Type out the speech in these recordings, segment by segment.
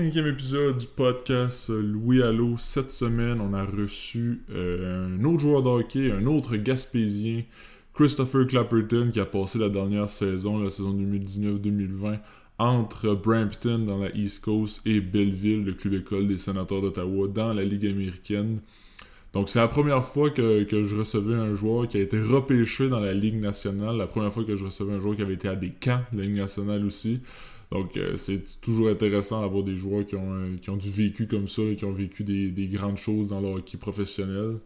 Cinquième épisode du podcast Louis Allo. Cette semaine, on a reçu euh, un autre joueur de hockey, un autre Gaspésien, Christopher Clapperton, qui a passé la dernière saison, la saison 2019-2020, entre Brampton dans la East Coast et Belleville, le club école des sénateurs d'Ottawa, dans la Ligue américaine. Donc c'est la première fois que, que, je recevais un joueur qui a été repêché dans la Ligue nationale, la première fois que je recevais un joueur qui avait été à des camps de la Ligue nationale aussi. Donc, euh, c'est toujours intéressant d'avoir des joueurs qui ont, euh, qui ont du vécu comme ça, qui ont vécu des, des grandes choses dans leur hockey professionnel.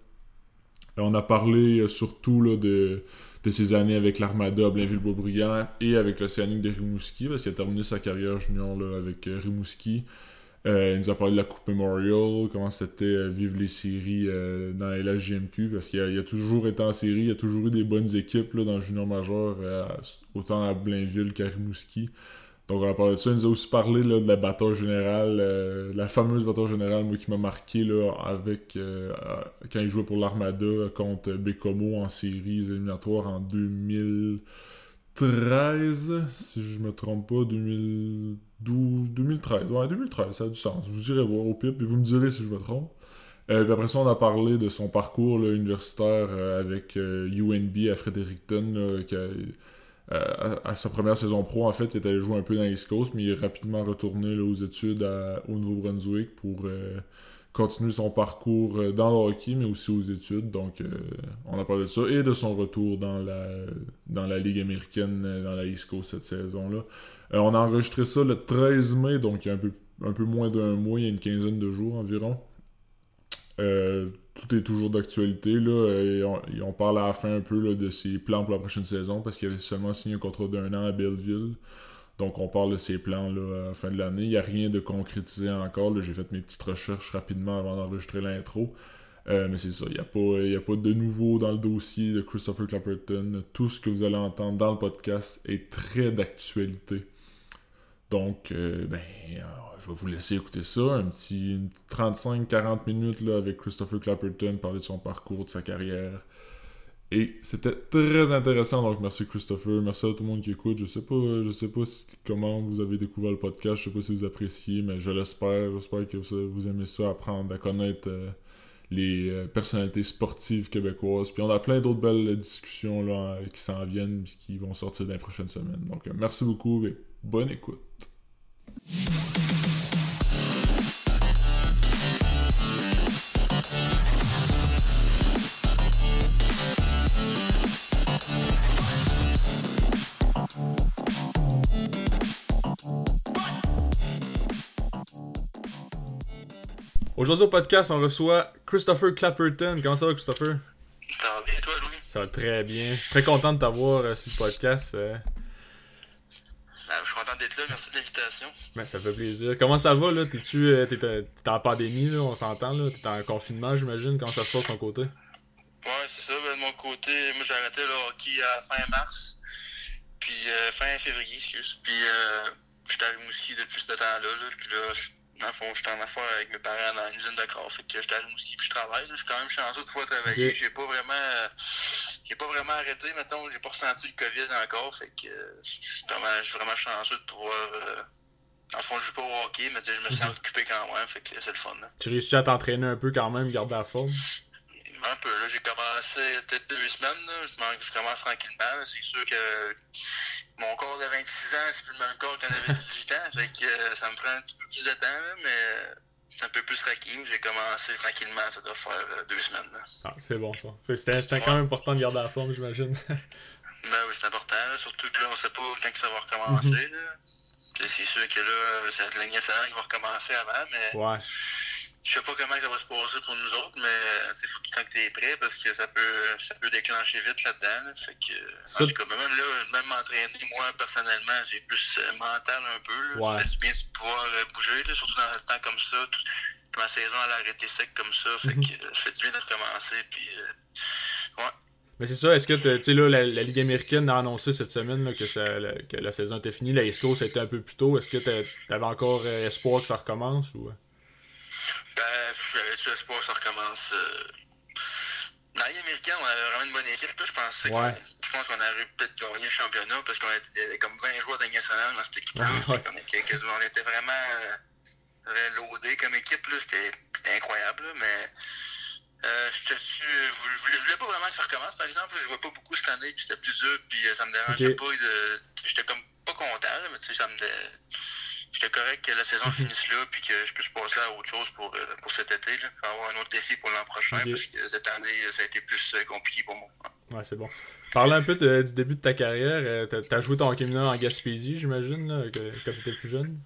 on a parlé euh, surtout là, de, de années avec l'Armada Blainville-Beaubriand et avec l'Océanique de Rimouski, parce qu'il a terminé sa carrière junior là, avec Rimouski. il nous a parlé de la Coupe Memorial, comment c'était vivre les séries dans la LHJMQ, parce qu'il a, a, toujours été en série, il a toujours eu des bonnes équipes là, dans le junior majeur, autant à Blainville qu'à Rimouski. Donc on a parlé de ça. Il nous a aussi parlé là, de la bataille générale, euh, la fameuse bataille générale, moi qui m'a marqué là, avec euh, quand il jouait pour l'Armada contre Bécomo en séries éliminatoires en 2013, si je me trompe pas, 2012, 2013. Ouais, 2013, ça a du sens. Vous irez voir au pire, puis vous me direz si je me trompe. Euh, puis après ça, on a parlé de son parcours universitaire avec UNB à Fredericton, euh, à, sa première saison pro, en fait, il est allé jouer un peu dans l'East Coast, mais il est rapidement retourné aux études au Nouveau-Brunswick pour euh, continuer son parcours euh, dans le hockey, mais aussi aux études. Donc, on a parlé de ça et de son retour dans la, dans la Ligue américaine, dans la East Coast cette saison-là. on a enregistré ça le 13 mai, donc il y a un peu, un peu moins d'un mois, il y a une quinzaine de jours environ. Tout est toujours d'actualité. Là, on, parle à la fin un peu de ses plans pour la prochaine saison parce qu'il avait seulement signé un contrat d'un an à Belleville. Donc on parle de ses plans là, à la fin de l'année. Il n'y a rien de concrétisé encore. J'ai fait mes petites recherches rapidement avant d'enregistrer l'intro. Euh, mais c'est ça, il n'y a, pas, a pas de nouveau dans le dossier de Christopher Clapperton. Tout ce que vous allez entendre dans le podcast est très d'actualité. Donc, euh, ben, je vais vous laisser écouter ça, un petit 35-40 minutes là, avec Christopher Clapperton, parler de son parcours, de sa carrière. Et c'était très intéressant, donc merci Christopher, merci à tout le monde qui écoute. Je sais pas, je sais pas comment vous avez découvert le podcast, je sais pas si vous appréciez, mais je l'espère. J'espère que vous, aimez ça, apprendre à connaître euh, les euh, personnalités sportives québécoises. Puis on a plein d'autres belles discussions là, qui s'en viennent et qui vont sortir dans les prochaines semaines. Donc merci beaucoup et bonne écoute. Aujourd'hui au podcast, on reçoit Christopher Clapperton. Comment ça va, Christopher? Ça va bien, toi, Louis? Ça va très bien. Je suis très content de t'avoir euh, sur le podcast. Euh. Ben, je suis content d'être là, merci de l'invitation. Ben, ça fait plaisir. Comment ça va, là? T'es-tu euh, t'es, en pandémie, là, on s'entend, là? T'es en confinement, j'imagine. Comment ça se passe de ton côté? Ouais, c'est ça. Ben, de mon côté, moi, j'ai arrêté le hockey à fin mars. Puis fin février, excuse. Puis je suis arrivé aussi depuis ce temps-là. Là, puis là, dans le fond, j'étais en affaire avec mes parents dans une usine de craft. Fait que j'étais aussi puis je travaille. Je suis quand même chanceux de pouvoir travailler. J'ai pas vraiment j'ai pas vraiment arrêté, mettons, j'ai pas ressenti le COVID encore. Fait que je suis vraiment, chanceux de pouvoir euh, le fond, je joue pas au hockey, mais je me sens occupé quand même, fait que c'est le fun. Tu réussis à t'entraîner un peu quand même, garder la forme? Un peu, là. J'ai commencé peut-être deux semaines, là. Je commence tranquillement. C'est sûr que mon corps de 26 ans, c'est plus le même corps qu'en avait 18 ans. Fait que euh, ça me prend un petit peu plus de temps, mais c'est un peu plus tracking. J'ai commencé tranquillement, ça doit faire euh, deux semaines. Ah, c'est bon ça. C'était quand même important de garder la forme, j'imagine. ben oui, c'est important. Surtout que là, on sait pas quand ça va recommencer. Mhm. C'est sûr que là, c'est la ligne qui va recommencer avant, mais. Ouais. Je sais pas comment ça va se passer pour nous autres, mais il faut tout le temps que tu es prêt parce que ça peut ça peut déclencher vite là-dedans. Fait que en tout cas, même là, même m'entraîner, moi personnellement, j'ai plus euh, mental un peu. Là. Ça fait bien de pouvoir euh, bouger, là, surtout dans un temps comme ça. ma saison elle a arrêté sec comme ça. Fait mm -hmm. que ça fait du bien de recommencer. Puis euh, ouais. Mais c'est ça, est-ce que tu sais là, la, la, Ligue américaine a annoncé cette semaine là, que, ça, la, que la saison était finie, la East Coast était un peu plus tôt. Est-ce que tu avais encore espoir que ça recommence ou ben, j'avais su espoir que ça recommence. Euh... Dans les Américains, on avait vraiment une bonne équipe. Je pense, ouais. je pense qu'on aurait peut-être gagné le championnat parce qu'on avait comme 20 joueurs nationale dans cette équipe-là. Ouais. On, était, on était vraiment. Euh, loadé comme équipe, c'était incroyable, mais euh, je, je, voulais pas vraiment que ça recommence, par exemple. Je vois pas beaucoup cette année, puis c'était plus dur, puis euh, ça me dérangeait pas. De... J'étais comme pas content, mais tu sais, ça me. J'étais correct que la saison mhm. finisse là, puis que je puisse passer à autre chose pour, euh, pour cet été. Là. Avoir un autre défi pour l'an prochain, parce que cette année, ça a été plus compliqué pour moi. Ouais, c'est bon. Parlez un peu du début de ta carrière. T'as as joué ton hockey mineur en Gaspésie, j'imagine, quand t'étais plus jeune?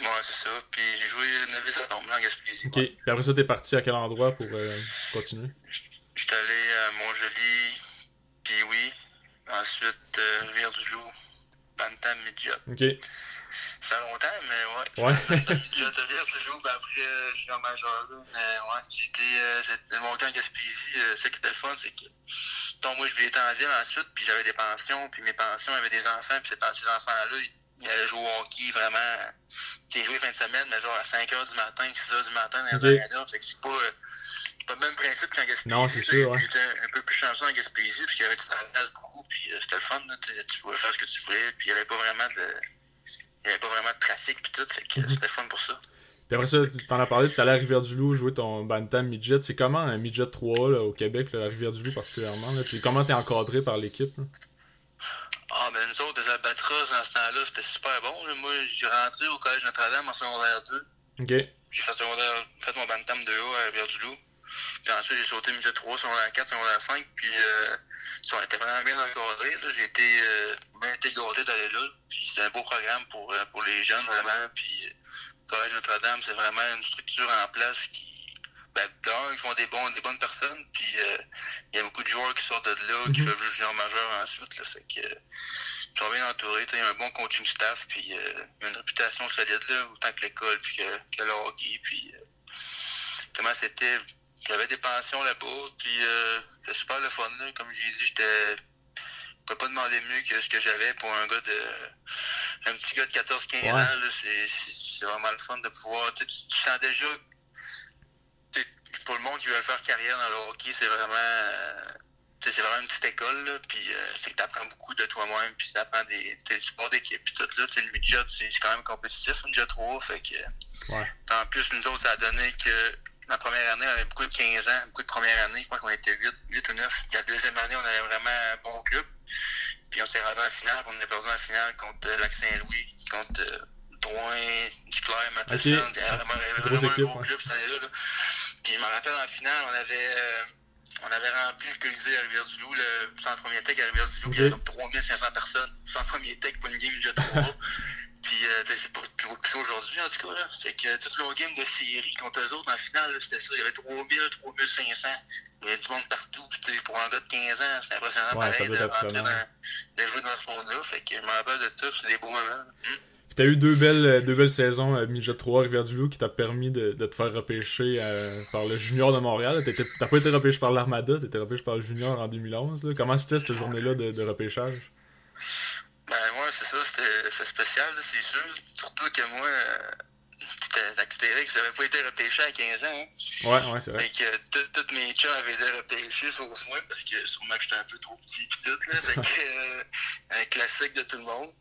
Ouais, c'est ça. Puis j'ai joué 9 à en Gaspésie. Ok. Puis après ça, t'es parti à quel endroit pour euh, continuer? J'étais allé à Montjoli, puis oui. Ensuite, euh, Rivière-du-Loup, Bantam, Midget. Ok. Ça fait longtemps, mais ouais. Ouais. J'ai Rivière-du-Loup, puis après, euh, je suis en majeur. Là. Mais ouais, j'ai été. mon temps en Gaspésie, ce qui était le fun, c'est que. Donc, moi, je vivais en ville ensuite, puis j'avais des pensions, puis mes pensions avaient des enfants, puis ces enfants-là, il allait jouer au hockey vraiment. J'ai joué fin de semaine, mais genre à 5h du matin, 6h du matin dans okay. les Fait que c'est pas, pas le même principe qu'en Gaspésie. Non, c'est sûr, ouais. J'étais un peu plus chanceux en Gaspésie, puis il y avait du travail beaucoup, puis euh, c'était le fun. Là, tu pouvais faire ce que tu voulais, puis il n'y avait pas vraiment de. Il y avait pas vraiment de trafic puis tout, fait que mm -hmm. c'était fun pour ça. Puis après ça, tu t'en as parlé, tu allé à Rivière-du-Loup jouer ton Bantam Midget. C'est comment un Midget 3 là, au Québec, là, à Rivière-du-Loup particulièrement? Là? Puis comment t'es encadré par l'équipe? Ah, ben nous autres, des albatros, dans ce temps-là, c'était super bon. Moi, j'ai rentré au Collège Notre-Dame en secondaire 2. OK. J'ai fait, fait mon bantam 2A à Rivière-du-Loup. Puis ensuite, j'ai sauté midget 3, secondaire 4, secondaire 5. Puis, euh, ça été vraiment bien encadré. J'ai été euh, bien été gâté d'aller là. Puis, c'est un beau programme pour, euh, pour les jeunes, vraiment. Puis, euh, Collège Notre-Dame, c'est vraiment une structure en place qui ben, d'un, ils font des, bons, des bonnes personnes, puis euh, il y a beaucoup de joueurs qui sortent de là, qui peuvent jouer en majeur ensuite. Là, fait que, ils sont bien entourés, il y a un bon coaching staff, puis euh, une réputation solide, là, autant que l'école, puis que, que le hockey, puis comment c'était. J'avais des pensions là-bas, puis euh, c'était super le fun, là. comme j'ai dit, j'étais je peux pas demander mieux que ce que j'avais pour un gars de. un petit gars de 14-15 ans. Là, c'est, vraiment le fun de pouvoir. Tu, tu sens déjà pour le monde qui veut faire carrière dans le hockey, c'est vraiment euh, c'est vraiment une petite école, là, puis euh, c'est que tu apprends beaucoup de toi-même, puis tu apprends des, des supports d'équipe, puis tout, là, tu sais, le midget, c'est quand même compétitif, une jet 3, fait que... Ouais. En plus, nous autres, ça a donné que la première année, on avait beaucoup de 15 ans, beaucoup de première année, je crois qu'on était 8, 8 ou 9. La deuxième année, on avait vraiment un bon club, puis on s'est rendu en finale, on est perdu en finale contre euh, Lac Saint-Louis, contre euh, Drouin, Duclair, Matheson, okay. vraiment, vraiment un bon club cette année-là. Là. Puis je me rappelle en finale, on avait euh, on avait rempli le Colisée à Rivière-du-Loup, le centre Tech à Rivière-du-Loup, okay. il y avait comme 3500 personnes, centre Tech pour une game de 3. Puis euh, c'est pas toujours plus aujourd'hui en tout cas. Là. Fait que toute nos game de série contre eux autres en finale, c'était ça. Il y avait 3000, 3500. Il y avait du monde partout. Puis pour un gars de 15 ans, c'est impressionnant ouais, pareil de, rentrer dans, de jouer dans ce monde-là. Fait que je me rappelle de ça, c'est des beaux moments. Hum. Tu as eu deux belles, deux belles saisons à Midget 3 Rivière-du-Loup qui t'a permis de, de, te faire repêcher euh, par le Junior de Montréal. T'as pas été repêché par l'Armada, t'as été repêché par le Junior en 2011. Là. Comment c'était cette journée-là de, de, repêchage? Ben, moi, c'est ça, c'était spécial, c'est sûr. Surtout que moi, que j'avais pas été repêché à 15 ans. Hein. Ouais, ouais, c'est vrai. Fait que tous mes chums avaient été repêchés sauf moi, parce que sûrement que j'étais un peu trop petit pis tout, là. Fait que, euh, un classique de tout le monde.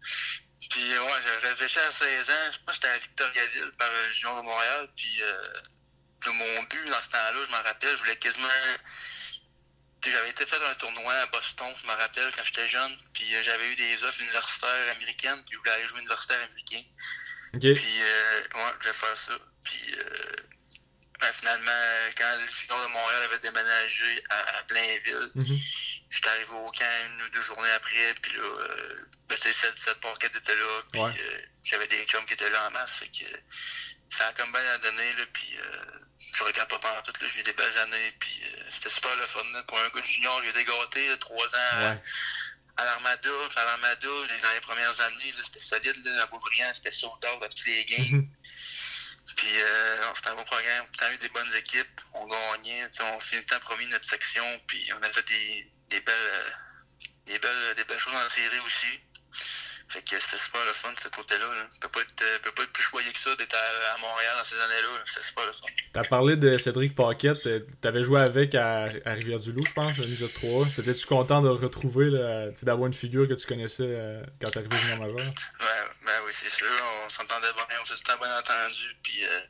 Puis ouais, j'ai réfléchi à 16 ans, je pense que j'étais à Victoriaville par le Junior de Montréal, puis euh, mon but dans ce temps-là, je m'en rappelle, je voulais quasiment... J'avais été fait un tournoi à Boston, je me rappelle, quand j'étais jeune, puis euh, j'avais eu des offres universitaires américaines, puis je voulais aller jouer universitaire américain. Okay. Puis euh, ouais, je voulais faire ça. Puis euh, ben, finalement, quand le Junior de Montréal avait déménagé à, à Blainville, mm -hmm. J'étais arrivé au camp une ou deux journées après, puis là, euh, ben, tu sais, cette, cette parquette était là, puis ouais. euh, j'avais des chums qui étaient là en masse, fait que ça a comme bien à donner, là, puis euh, je regarde pas pendant tout, là, j'ai eu des belles années, puis euh, c'était super le fun, là, pour un gars de junior, j'ai été gâté, trois ans ouais. à, l'Armada, à l'Armada, dans les premières années, là, c'était solide, là, à Beaubriand, c'était sold out à tous les games. Puis euh, c'était un bon programme, on a eu des bonnes équipes, on gagnait, on s'est le temps promis notre section, puis on a fait des, des belles, des belles, des belles choses en série aussi. Fait que c'est super le fun, ce côté-là. Là. Peut pas être, euh, peut pas être plus choyé que ça d'être à, à, Montréal dans ces années-là. C'est super le fun. T'as parlé de Cédric Paquette. Euh, t'avais joué avec à, à Rivière-du-Loup, je pense, Ninja 3. T'étais-tu content de le retrouver, d'avoir une figure que tu connaissais euh, quand arrivé junior majeur? Ouais, ben oui, c'est sûr. On s'entendait bien, on s'était bien entendu. Puis euh,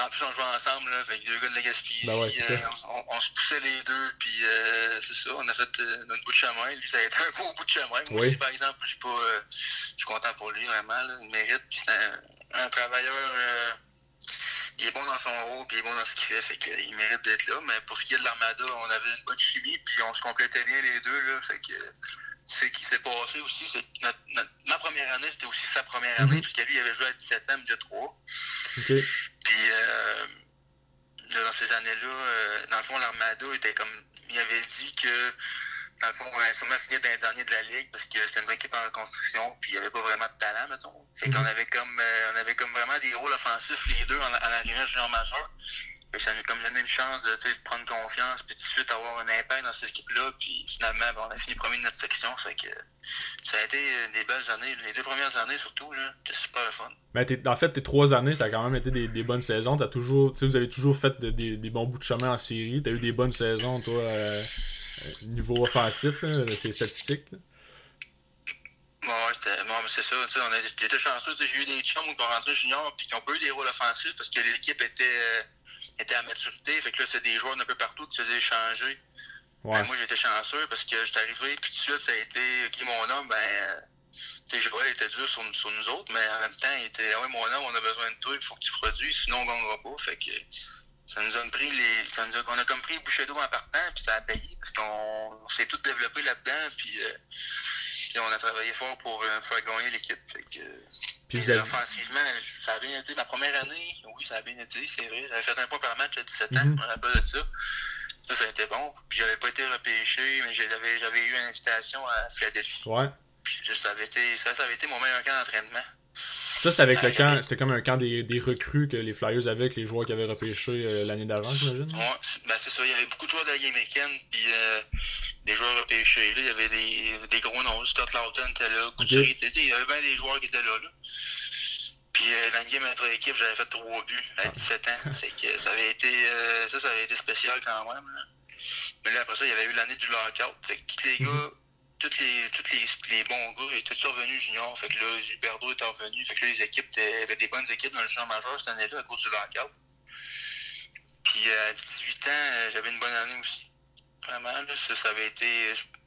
en plus, on jouait ensemble là, avec deux gars de la Gaspésie. Ben ouais, euh, on, on, se poussait les deux, puis euh, c'est ça, on a fait euh, notre bout de chemin. Lui, ça a été un gros bout de chemin. Moi aussi, par exemple, je suis pas. Je suis content pour lui, vraiment. Là, il mérite. C'est un, un, travailleur. Il est bon dans son rôle, puis il est bon dans ce qu'il fait, fait qu'il mérite d'être là. Mais pour ce qui est de l'Armada, on avait une bonne chimie, puis on se complétait bien les deux, là. Fait que ce qui s'est passé aussi, c'est que notre, notre, ma première année, c'était aussi sa première année, mm -hmm. puisque lui, il avait joué à 17 ans, déjà 3. Okay. Puis, euh, là, dans ces années-là, euh, dans le fond, l'Armada était comme. Il avait dit que, dans le fond, on allait sûrement finir dans les derniers de la Ligue, parce que c'était une équipe en reconstruction, puis il n'y avait pas vraiment de talent, mettons. Fait mm -hmm. qu'on avait comme, euh, on avait comme vraiment des rôles offensifs, les deux, en, en arrivant junior majeur. Que ça nous comme donné une chance de, de prendre confiance, puis tout de suite avoir un impact dans cette équipe-là. Puis finalement, ben, on a fini premier de notre section. Fait que ça a été des belles années. Les deux premières années, surtout, c'était super le fun. Mais en fait, tes trois années, ça a quand même été des, des bonnes saisons. As toujours, vous avez toujours fait de, des, des, bons bouts de chemin en série. Tu as eu des bonnes saisons, toi, euh, niveau offensif, là, c'est statistique. Là. Bon, ouais, bon, c'est ça. J'étais chanceux. J'ai eu des chums qui ont rentré junior puis qui ont pas eu des rôles offensifs parce que l'équipe était, euh, était à maturité. Fait que là, c'est des joueurs d'un peu partout qui se faisaient échanger. Ouais. Ben, moi, j'étais chanceux parce que j'étais arrivé, puis tout de suite, ça a été qui mon homme, ben, Joël était dur sur, sur, nous autres, mais en même temps, il était, ah ouais, mon homme, on a besoin de toi, il faut que tu produises, sinon on ne gagnera pas. Fait que ça nous a pris les. Ça nous a, on a comme pris d'eau en partant, puis ça a payé, parce qu'on s'est tout développé là-dedans, puis. Euh, puis on a travaillé fort pour euh, faire gagner l'équipe. Puis vous avez... offensivement, ça a bien été. Ma première année, oui, ça a bien été, c'est vrai. J'avais fait un point par match à 17 ans, mm -hmm. on a pas de ça. Ça, ça a été bon. Puis j'avais pas été repêché, mais j'avais, j'avais eu une invitation à Philadelphie. Ouais. Puis ça avait été, ça, ça avait été mon meilleur camp d'entraînement. Ça, c'était avec le camp, c'était comme un camp des, des recrues que les Flyers avaient avec les joueurs qui avaient repêché euh, l'année d'avant, j'imagine. Ouais, ben c'est ça. Il y avait beaucoup de joueurs de la Ligue américaine, puis euh, des joueurs repêchés. Là, il y avait des, des gros noms. Scott Lawton était là, Couturier okay. Il y avait bien des joueurs qui étaient là. là. Puis euh, dans le game entre équipes, j'avais fait trois buts à 17 ans. que ça avait été euh, ça, ça avait été spécial quand même. Là. Mais là, après ça, il y avait eu l'année du lockout. Fait que tous les gars, tous les, tous les, les bons gars étaient tous revenus junior. Fait que là, Gilberto était revenu. Fait que là, les équipes avaient des bonnes équipes dans le junior majeur cette année-là à cause du lockout. Puis à 18 ans, j'avais une bonne année aussi. Vraiment, là, ça, ça avait été.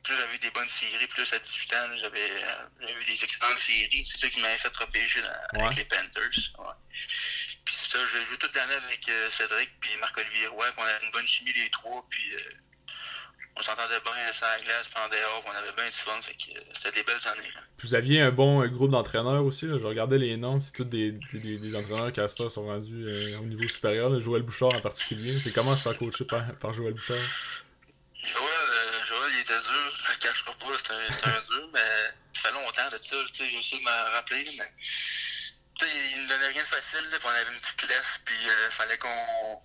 Plus j'avais eu des bonnes séries, plus à 18 ans, j'avais eu des excellentes séries. C'est ça qui m'avait fait repêcher dans, ouais. avec les Panthers. Ouais. Puis c'est ça, j'ai joué toute l'année avec euh, Cédric puis Marc-Olivier Roy, puis on avait une bonne chimie les trois, puis euh, on s'entendait bien sur la glace, puis en dehors, on avait bien du fun, fait que euh, c'était des belles années. Là. Puis vous aviez un bon groupe d'entraîneurs aussi, là. je regardais les noms, c'est tous des, des, des, entraîneurs castors sont rendus euh, au niveau supérieur, là. Joël Bouchard en particulier. C'est comment se faire coacher par, par Joël Bouchard? Joël, euh, Joël, il était dur, je ne le cacherai pas, c'était un, un dur, mais ça fait longtemps de ça, tu sais, j'ai essayé de me rappeler, mais tu sais, il ne donnait rien de facile, là, puis on avait une petite laisse, puis il euh, fallait qu'on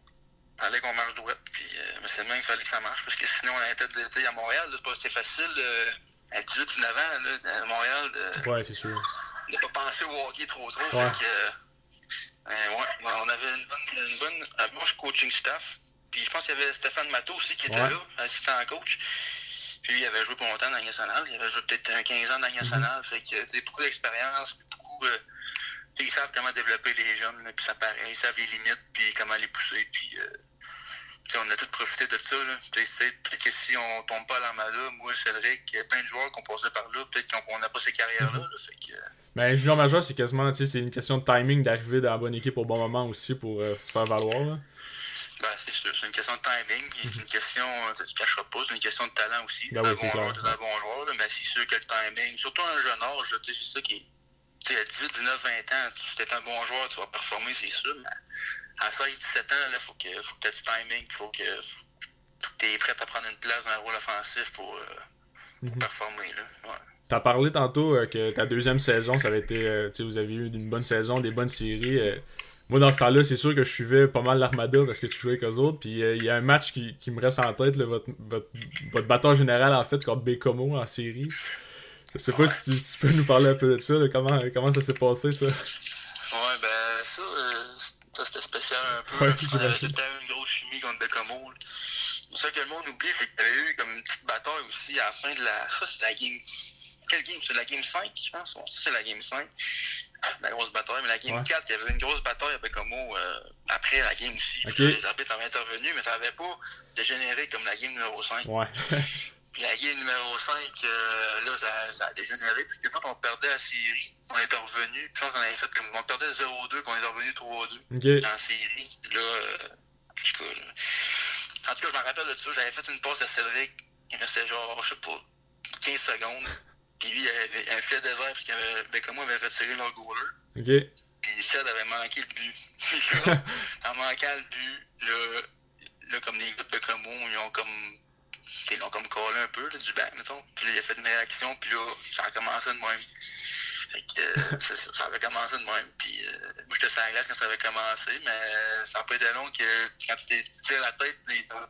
fallait qu'on marche droite, puis euh, mais c'est même qu'il fallait que ça marche, parce que sinon on était, tu sais, à Montréal, c'est pas assez facile, euh, à 18-19 ans, là, à Montréal, de, ouais, c'est sûr. de pas penser au hockey trop trop, ouais. fait que, ouais, on avait une bonne, une bonne, un bon coaching staff, puis je pense qu'il y avait Stéphane Matteau aussi qui était ouais. là, assistant coach. Puis il avait joué pour longtemps dans la nationale. Il avait joué peut-être 15 ans dans la nationale. -hmm. Fait que, tu sais, beaucoup d'expérience, beaucoup. Euh, ils savent comment développer les jeunes, là, puis ça paraît. Ils savent les limites, puis comment les pousser. Puis, euh, on a tous profité de ça, là. Peut-être que si on tombe pas à l'armada, moi, Cédric, il y a plein de joueurs qui ont passé par là. Peut-être qu'on n'a pas ces carrières-là. -hmm. Fait que. Mais junior majeur, c'est quasiment, tu sais, c'est une question de timing d'arriver dans la bonne équipe au bon moment aussi pour euh, se faire valoir, là. Ben, c'est sûr, c'est une question de timing, puis c'est une question, tu ne cacheras pas, c'est une question de talent aussi. Ben oui, bon joueur, un bon joueur, là, mais c'est sûr que le timing, surtout à un jeune âge, c'est ça qui est. Tu sais, à 18, 19, 20 ans, si tu es un bon joueur, tu vas performer, c'est sûr, mais à 16, 17 ans, il faut que, faut que tu aies du timing, il faut que, tu es prêt à prendre une place dans un rôle offensif pour, euh, pour mm -hmm. performer. Là. Ouais. T'as parlé tantôt euh, que ta deuxième saison, ça avait été, euh, tu sais, vous aviez eu une bonne saison, des bonnes séries. Euh, moi, dans ce temps-là, c'est sûr que je suivais pas mal l'Armada parce que tu jouais avec eux autres. Puis il y a un match qui, qui me reste en tête, là, votre, votre, votre batteur général, en fait, contre Bécomo en série. Je sais pas Ouais. si, tu, si tu peux nous parler un peu de ça, là, comment, comment ça s'est passé, ça? Ouais, ben ça, euh, ça c'était spécial un peu. Ouais, parce qu'on avait tout j'imagine. le temps une grosse chimie contre Bécamo. là. Ça que le monde oublie, c'est qu'il y avait eu comme une petite bataille aussi à la fin de la. Ça, c'est la game. Quelle game? C'est la game 5, je pense. C'est la game 5. La grosse bataille. Mais la game Ouais. 4, il y avait une grosse bataille à Bécamo euh, après la game aussi. Ok. Puis là, les arbitres avaient intervenu, mais ça n'avait pas dégénéré comme la game numéro 5. Ouais. Puis la game numéro 5, euh, là, ça, ça a dégénéré. Puis quand on perdait la série, on était revenu. Puis je pense qu'on avait fait comme. On perdait 0-2, puis on est revenu 3-2 Ok. en série. Là, euh, en tout cas, je- en tout cas, je me rappelle de ça. J'avais fait une passe à Cédric. Il restait genre, je sais pas, 15 secondes. Puis lui, il avait un filet désert, parce avait, Bécamo avait retiré leur goaler. Ok. Puis Ced avait manqué le but. En manquant le but, là, là, comme les gars de Bécamo, ils ont comme. Ils l'ont comme collé un peu là, du banc, mettons. Puis là, il a fait une réaction, puis là, ça a commencé de même. Fait que euh, ça, ça avait commencé de même. Puis euh, moi, j'étais sur la glace quand ça avait commencé, mais euh, ça n'a pas été long que quand tu t'es tires la tête,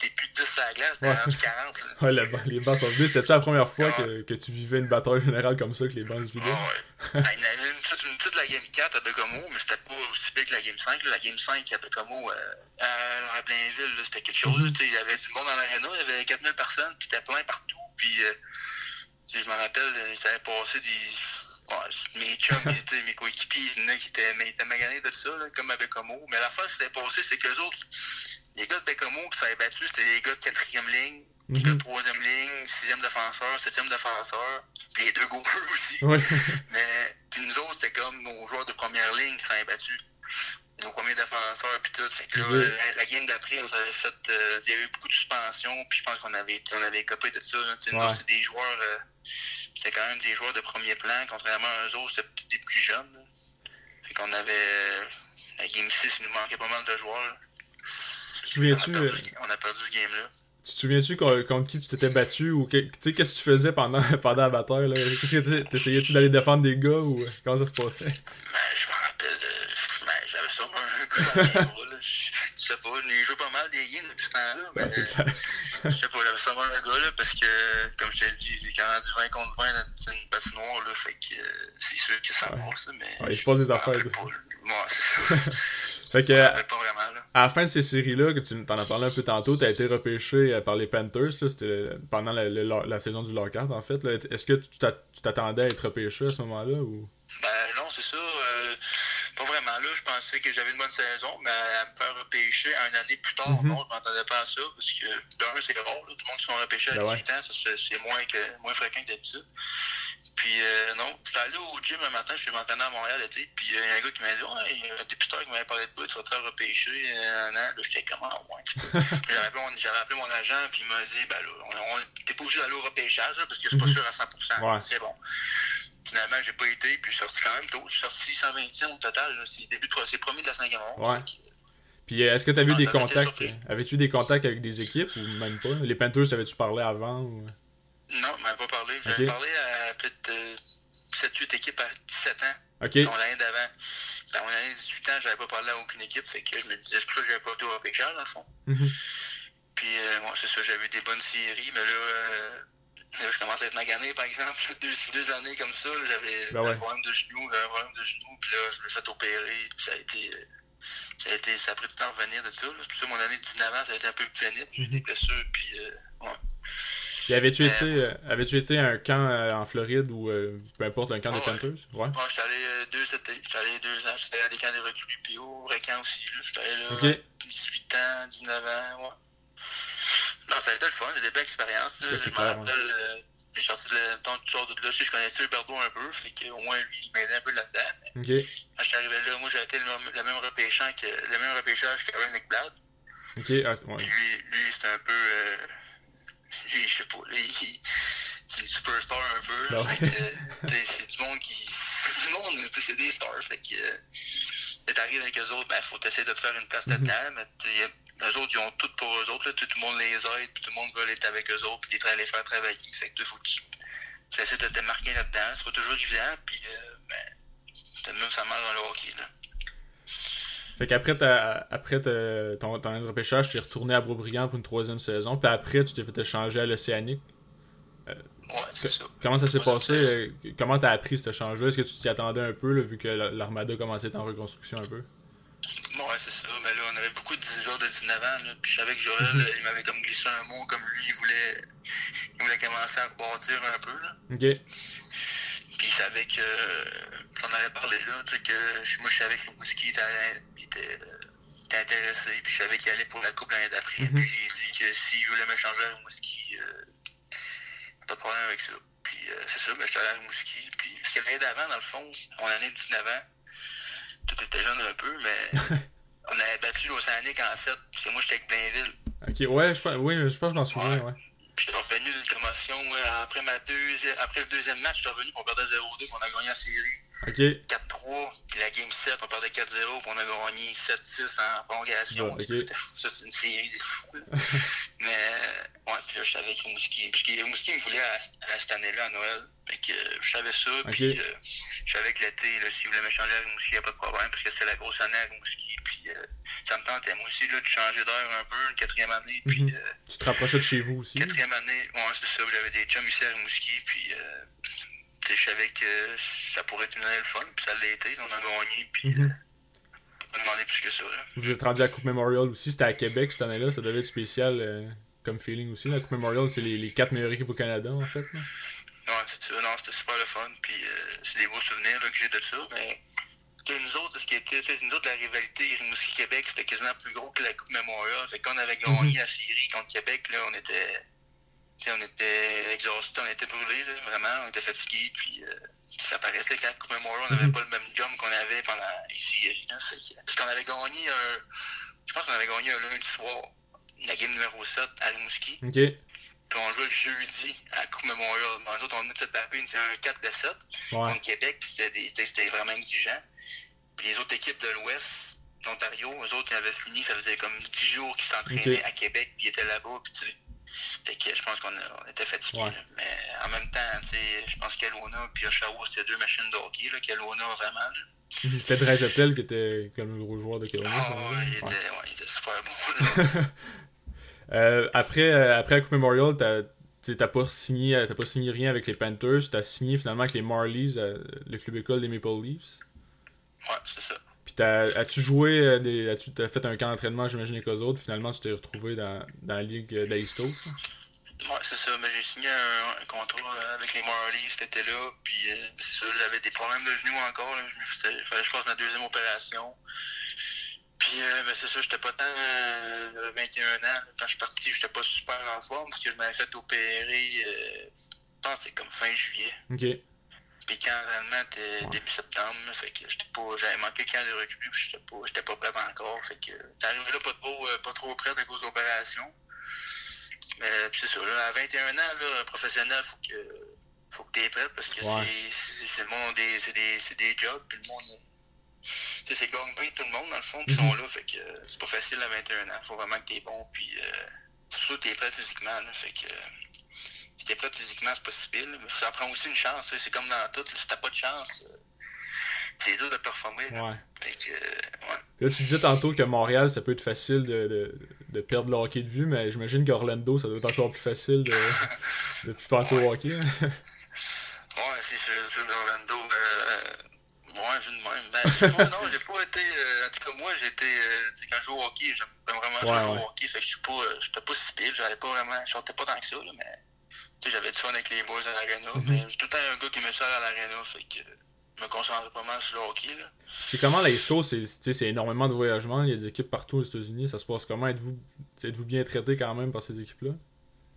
t'es plus de 10 sur la glace, t'es Ouais. rendu 40. Là. Ouais, la les bancs sont vidés. C'était-tu la première fois que, que tu vivais une bataille générale comme ça, que les bancs se vidaient? Ouais. Ah, il y en avait une toute la Game 4 à Bécomo, mais c'était pas aussi big que la Game 5. là. La Game 5 à Bécomo, euh, à Blainville, là, c'était quelque chose. Tu sais, Il y avait du monde dans l'aréna, il y avait 4000 personnes, puis c'était plein partout. Puis euh, je me rappelle, euh, j'avais passé des. Ouais, mes chums, mes coéquipiers, il y en a qui étaient, étaient maganés de ça, là, comme à Bécomo. Mais la fois qui s'était passé, c'est qu'eux autres, les gars de Bécomo qui s'avaient battu, c'était les gars de quatrième ligne, les gars Mhm. de troisième ligne, sixième défenseur, septième défenseur, puis les deux goalers aussi. Ouais. Mais puis nous autres, c'était comme nos joueurs de première ligne qui s'en battus. Nos premiers défenseurs puis tout. Fait que là, Oui. euh, la, la game d'après, on avait fait. euh, il y avait eu beaucoup de suspensions, puis je pense qu'on avait on avait copé de ça. là. Nous autres, c'est des joueurs. euh, c'était quand même des joueurs de premier plan, contrairement à eux autres, c'était des plus jeunes. là. Fait qu'on avait. La game 6, il nous manquait pas mal de joueurs. là. Tu te On a souviens-tu, perdu, euh, ce- on a perdu ce game-là. tu te souviens-tu con- contre qui tu t'étais battu ou que- tu sais qu'est-ce que tu faisais pendant, pendant la bataille là? Qu'est-ce que tu- t'essayais-tu d'aller défendre des gars ou euh, comment ça se passait? Ben, je me rappelle, euh, j'avais sûrement un gars dans les bras, là. Je je sais pas, j'ai joué pas mal des games depuis ce temps-là. Ben, c'est clair. je sais pas, j'avais sûrement un gars, là, parce que, comme je t'ai dit, j'ai quand même du 20 contre 20 dans une patinoire, là, fait que euh, c'est sûr que ça Ouais. mais. Ouais, il se passe des affaires, pas. Ouais. Fait que à la fin de ces séries-là, que tu t'en as parlé un peu tantôt, t'as été repêché euh, par les Panthers, là, c'était pendant la, la- la saison du lockout en fait. Est-ce que tu tu t'attendais à être repêché à ce moment-là ou? Ben non, c'est ça. euh, pas vraiment là. Je pensais que j'avais une bonne saison, mais à me faire repêcher une année plus tard, Mhm. non, je m'attendais pas à ça. Parce que d'un, c'est rare. là, tout le monde qui sont repêchés à Ben 18 ans, ça, c'est moins, que, moins fréquent que d'habitude. Puis euh, non, j'étais allé au gym un matin, je suis m'entraîner à Montréal l'été, puis euh, il y a un gars qui m'a dit Ouais, il y a un dépisteur qui m'avait parlé de toi, tu vas te faire repêcher euh, un an. Là, j'étais comment ouais. J'avais appelé, mon- j'avais appelé mon agent, puis il m'a dit Ben là, t'es pas obligé d'aller au repêchage, là, parce que je suis pas Mhm. sûr à 100%. Ouais. C'est bon. Finalement, j'ai pas été, puis je suis sorti quand même tôt. Je suis sorti 120e au total. C'est début de c'est premier de la cinquième ronde. Ouais. Puis euh, est-ce que t'avais eu Non, des contacts euh, Avais-tu des contacts avec des équipes ou même pas? Les Panthers, avais-tu parlé avant ou... Non, m'avait pas parlé. J'avais parlé à peut-être euh, 7-8 équipes à 17 ans. Ok. Dans l'année d'avant. Dans mon année de 18 ans, j'avais pas parlé à aucune équipe. Fait que je me disais, c'est pour ça que j'avais pas été au repêchage, dans le fond. Mhm. Puis, euh, moi, c'est ça, j'avais eu des bonnes séries, mais là, euh, là, je commence à être magané, par exemple. Deux, deux années comme ça, j'avais Ben ouais. un problème de genou, j'avais un problème de genou, puis là, je me suis fait opérer, puis ça a été. ça a, été, ça a pris du temps à revenir de ça. là. Pour ça mon année de 19 ans, ça a été un peu plus pénible. J'ai des blessures, puis euh, ouais. Puis avais-tu Euh, été, euh, avais-tu été à un camp euh, en Floride ou euh, peu importe un camp Ouais. Panthers Ouais. Moi, j'étais allé deux. J'étais allé deux ans. J'étais allé à des camps des recrues, puis au Recan aussi. là. J'étais allé là, Ok. à 18 ans, 19 ans, ouais. Non, ça a été le fun, j'ai des belles expériences. là. Je me rappelle, j'ai sorti le temps du sort de là. Je sais, je connaissais Huberdo un peu, fait qu'au moins lui, il m'aidait un peu là-dedans. Quand je suis arrivé là, moi, j'ai été le, même- le même repêchage que le même repêchage que Aaron Nickblad. Ok. Ah, ouais. Puis lui, lui c'était un peu. Euh, je sais pas, lui, il- c'est une superstar un peu. là. Ben Fait que, c'est du monde qui. C'est du monde, c'est des stars. Fait que. Euh, t'arrives avec eux autres, ben, faut essayer de te faire une place Mhm. là-dedans. Mais eux autres, ils ont tout pour eux autres. Là, tout le monde les aide, puis tout le monde veut être avec eux autres, puis les, faire travailler. Fait que faut que tu essaies de te marquer là-dedans. C'est pas toujours évident, puis euh, ben, c'est même ça marche dans le hockey. Là. Fait qu'après ta, après ta- ton, ton repêchage, tu es retourné à Beaubriand pour une troisième saison. Puis après, tu t'es fait échanger à l'Océanique. Ouais, c'est ça. Comment ça s'est passé? euh, Comment t'as appris cet échange-là? Est-ce que tu t'y attendais un peu, là, vu que la- l'Armada commençait à être en reconstruction un peu? Ouais, c'est ça. Mais là, 19 ans. Là, puis je savais que Joël, Mhm. il m'avait comme glissé un mot, comme lui, il voulait, il voulait commencer à rebâtir un peu. Là. Ok. Puis il savait que. J'en avais parlé là, tu sais, que moi, je savais que Rimouski était, euh, était intéressé. Puis je savais qu'il allait pour la Coupe l'année d'après. Mhm. Puis j'ai dit que s'il voulait m'échanger à Rimouski, euh, pas de problème avec ça. Puis euh, c'est ça, mais je suis allé à Rimouski. Puis, parce que l'année d'avant, dans le fond, on avait 19 ans. Tout était jeune un peu, mais on avait battu l'Océanique en 7. Parce que moi, j'étais avec Blainville. Ok, ouais, je pense, oui, je pense que je m'en souviens, ouais. Puis j'étais revenu d'une commotion. Après, ma deuxième, après le deuxième match, j'étais revenu pour perdre 0-2, puis on a gagné en série. Ok. 4-3, puis la game 7, on perdait 4-0, puis on a gagné 7-6 en prolongation. C'est bon, ok. C'était fou, ça, c'est une série de fous. Mais, ouais, puis là, je savais que Rimouski, parce que Rimouski me voulait à, à cette année-là, à Noël. Fait que euh, je savais ça, puis euh, je savais que l'été, là, s'il voulait me changer à Rimouski, il n'y a pas de problème, parce que c'est la grosse année à Rimouski, puis euh, ça me tentait, moi aussi, là, de changer d'air un peu, une quatrième année, puis Mhm. euh, Tu te rapprochais de chez vous aussi? quatrième année, ouais, c'est ça, j'avais des chums ici à Rimouski, puis euh, je savais que ça pourrait être une année le fun, puis ça l'a été, on a gagné, puis on a demandé plus que ça, là. Vous êtes rendu à la Coupe Memorial aussi, c'était à Québec cette année-là, ça devait être spécial comme feeling aussi. La Coupe Memorial, c'est les, les quatre meilleures équipes au Canada en fait. Là. Ouais, c'est ça. Non, c'était super le fun. Puis euh, c'est des beaux souvenirs là, que j'ai de ça. Mais nous autres, ce qui était, nous autres, la rivalité Rimouski-Québec, c'était quasiment plus gros que la Coupe Memorial. Fait qu'on avait gagné la série contre Québec, là, on était. on était exhaustés, on était brûlés, là, vraiment, on était fatigués, puis euh, ça paraissait qu'à la Coupe Memorial, on n'avait pas le même jump qu'on avait pendant séries. Là, Fait que- parce qu'on avait gagné un. Je pense qu'on avait gagné un lundi soir, la game numéro 7 à Rimouski. Ok. Puis on jouait le jeudi à la Coupe Memorial. Nous autres, on venait de se taper c'est un 4 de 7 Ouais. contre Québec, puis c'était vraiment exigeant. Puis les autres équipes de l'Ouest, d'Ontario, eux autres, ils avaient fini, ça faisait comme 10 jours qu'ils s'entraînaient à Québec, puis ils étaient là-bas, puis tu sais. Fait que je pense qu'on était fatigués. Ouais. Mais en même temps, tu sais, je pense qu'Alona puis Oshawa, c'était deux machines de hockey, là, qu'Alona vraiment. C'était Drezetel qui était comme le gros joueur de Kelowna. Ah, Ouais. ouais, il était super bon. là. Euh, après, euh, après la Coupe Memorial, t'as t'as pas signé euh, t'as pas signé rien avec les Panthers, t'as signé finalement avec les Marlies, euh, le club école des Maple Leafs. ouais, c'est ça. Puis t'as- as-tu joué, euh, des, as-tu t'as fait un camp d'entraînement, j'imagine, avec eux autres, finalement tu t'es retrouvé dans, dans la ligue Coast? Ouais, c'est ça. Mais j'ai signé un, un contrat avec les Marlies cet été-là. Puis euh, c'est ça, j'avais des problèmes de genoux encore. Là. Je me fallait que je fasse ma deuxième opération. Puis euh, ben, c'est ça, j'étais pas tant euh, 21 ans. là. Quand je suis parti, j'étais pas super en forme parce que je m'avais fait opérer, euh, je pense que c'est comme fin juillet. Ok. Puis quand réellement Ouais. début septembre, là, fait que j'étais pas. J'avais manqué le camp de recul, puis j'étais pas, j'étais pas prêt encore. Fait que t'es arrivé là pas trop, euh, pas trop prêt à cause de l'opération. Mais c'est ça, là, à 21 ans, là, professionnel, faut que faut que t'es prêt parce que Ouais. c'est- c'est c'est le monde des. C'est des, c'est des jobs, puis le monde. C'est gagne tout le monde dans le fond qui Mhm. sont là, fait que euh, c'est pas facile à 21 ans. Faut vraiment que t'es bon, puis euh, surtout t'es prêt physiquement, là, fait que. euh, si t'es prêt physiquement, c'est pas si pire, là, mais ça prend aussi une chance. C'est comme dans tout. Si t'as pas de chance, euh, c'est dur de performer. là. Ouais. Fait que, ouais. Là, tu disais tantôt que Montréal, ça peut être facile de, de, de perdre le hockey de vue, mais j'imagine qu'Orlando, ça doit être encore plus facile de, de plus penser au hockey. hein. Ouais, c'est sûr, sûr, Orlando. Euh, ouais, vu de même. Ben, non, j'ai pas été. euh, en tout cas, moi, j'étais. Euh, quand je joue au hockey, j'aime vraiment Ouais, jouer ouais. au hockey. Fait que je suis pas. euh, J'étais pas si pire. J'avais pas vraiment. Je sortais pas tant que ça, là, mais. Tu sais, j'avais du fun avec les boys à l'arena. Mhm. Mais j'ai tout le temps un gars qui me sert à l'arena. Fait que. euh, Je me concentrais pas mal sur le hockey, là. C'est comment la East Coast, c'est, tu sais, c'est énormément de voyagements, il y a des équipes partout aux États-Unis, ça se passe comment? Êtes-vous, êtes-vous bien traité quand même par ces équipes-là?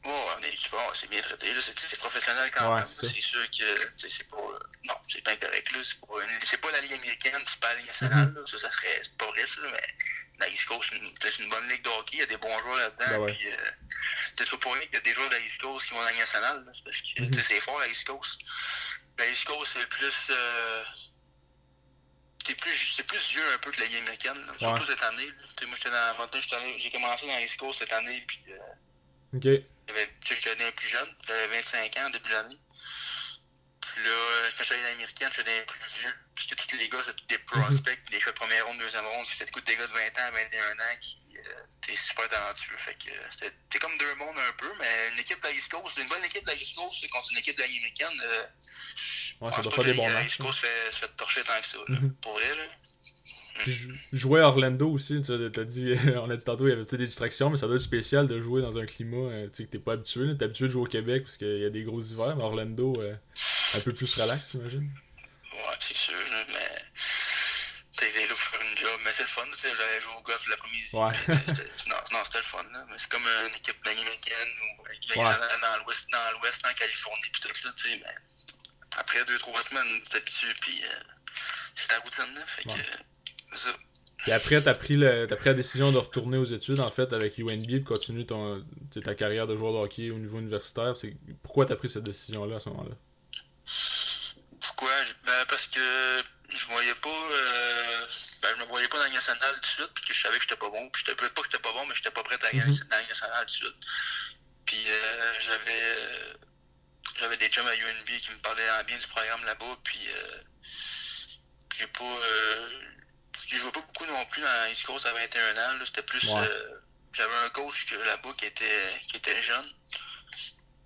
Oh, on est, bon, c'est bien traité, là. C'est, c'est professionnel quand Ouais, même. c'est sûr que, tu c'est pas, euh, non, c'est pas incorrect, là. C'est pas, pas la Ligue américaine, c'est pas la Ligue nationale, là. Ça, ça serait, pas vrai, ça, mais la East Coast, c'est une, bonne ligue de hockey. Il y a des bons joueurs là-dedans. Ben ouais. Puis, euh, c'est pas pour rien qu'il y a des joueurs de la East Coast qui vont dans la Ligue nationale, là. C'est parce que, Mhm. tu sais, c'est fort, la East Coast. La East Coast, c'est plus, euh, c'est plus, c'est plus vieux un peu que la Ligue américaine, là. Surtout Ouais. cette année, là. Tu moi, j'étais dans, moi, j'étais allé- j'ai commencé dans la East Coast cette année, puis, euh, Ok. J'avais, j'étais un plus jeune, j'avais 25 ans au début de l'année. Puis là, euh, quand je suis allé dans l'américaine, j'étais un plus vieux. Parce que tous les gars, c'est tous des prospects, des choix de première ronde, deuxième ronde. C'était des gars de 20 ans, 21 ans qui, euh, t'es super talentueux. Fait que euh, t'es comme deux mondes un peu, mais une équipe de la East Coast, une bonne équipe de la East Coast, c'est contre une équipe de la américaine. Euh, ouais, ça doit faire des bons matchs. La East Coast fait, fait torcher tant que ça, là, mm-hmm. pour elle. Puis jouer à Orlando aussi, tu as dit, on a dit tantôt, il y avait peut-être des distractions, mais ça doit être spécial de jouer dans un climat tu sais, que t'es pas habitué. T'es habitué de jouer au Québec parce qu'il y a des gros hivers, mais Orlando, un peu plus relax, j'imagine. Ouais, c'est sûr, mais t'es là pour faire une job, mais c'est le fun, tu sais, j'allais jouer au golf l'après-midi. Ouais. non, non c'était le fun, là. Mais c'est comme une équipe américaine ou avec ouais. dans l'ouest, dans l'ouest, en Californie, pis tout ça, tu sais, mais après deux, trois semaines, tu t'habitues, pis euh, c'est ta routine, là. Fait que, c'est ça. Et après, t'as pris, le, as pris la décision de retourner aux études, en fait, avec UNB, de continuer ton, ta carrière de joueur de hockey au niveau universitaire. C'est, pourquoi t'as pris cette décision-là à ce moment-là? Pourquoi? Ben, parce que je voyais pas. Euh, ben, je me voyais pas dans la nationale tout de suite, puis que je savais que j'étais pas bon. Puis j'étais pas que j'étais pas bon, mais j'étais pas prêt à gagner mm-hmm. dans la nationale tout de suite. Puis euh, j'avais. Euh, j'avais des chums à UNB qui me parlaient bien du programme là-bas, puis euh, j'ai pas. Euh, je jouais pas beaucoup non plus dans East Coast à 21 ans. C'était plus. j'avais un coach là-bas qui était, qui était jeune.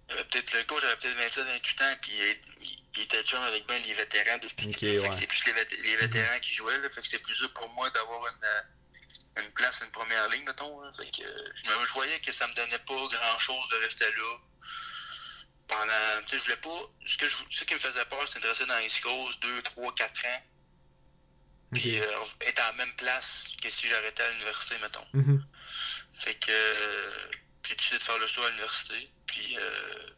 peut-être le coach avait peut-être 27, 28 ans, puis il, il était chum avec ben les vétérans de cette. C'est plus les, vétérans qui jouaient. Là, fait que c'était plus dur pour moi d'avoir une, euh, une, place, une première ligne, mettons. Fait que, je, voyais que ça me donnait pas grand-chose de rester là. Pendant. Tu sais, je voulais pas. Ce, que je, ce qui me faisait peur, c'était de rester dans les Coast 2, 3, 4 ans. Puis euh, être à la même place que si j'arrêtais à l'université, mettons. Mm-hmm. Fait que euh, j'ai décidé de faire le saut à l'université. Puis euh,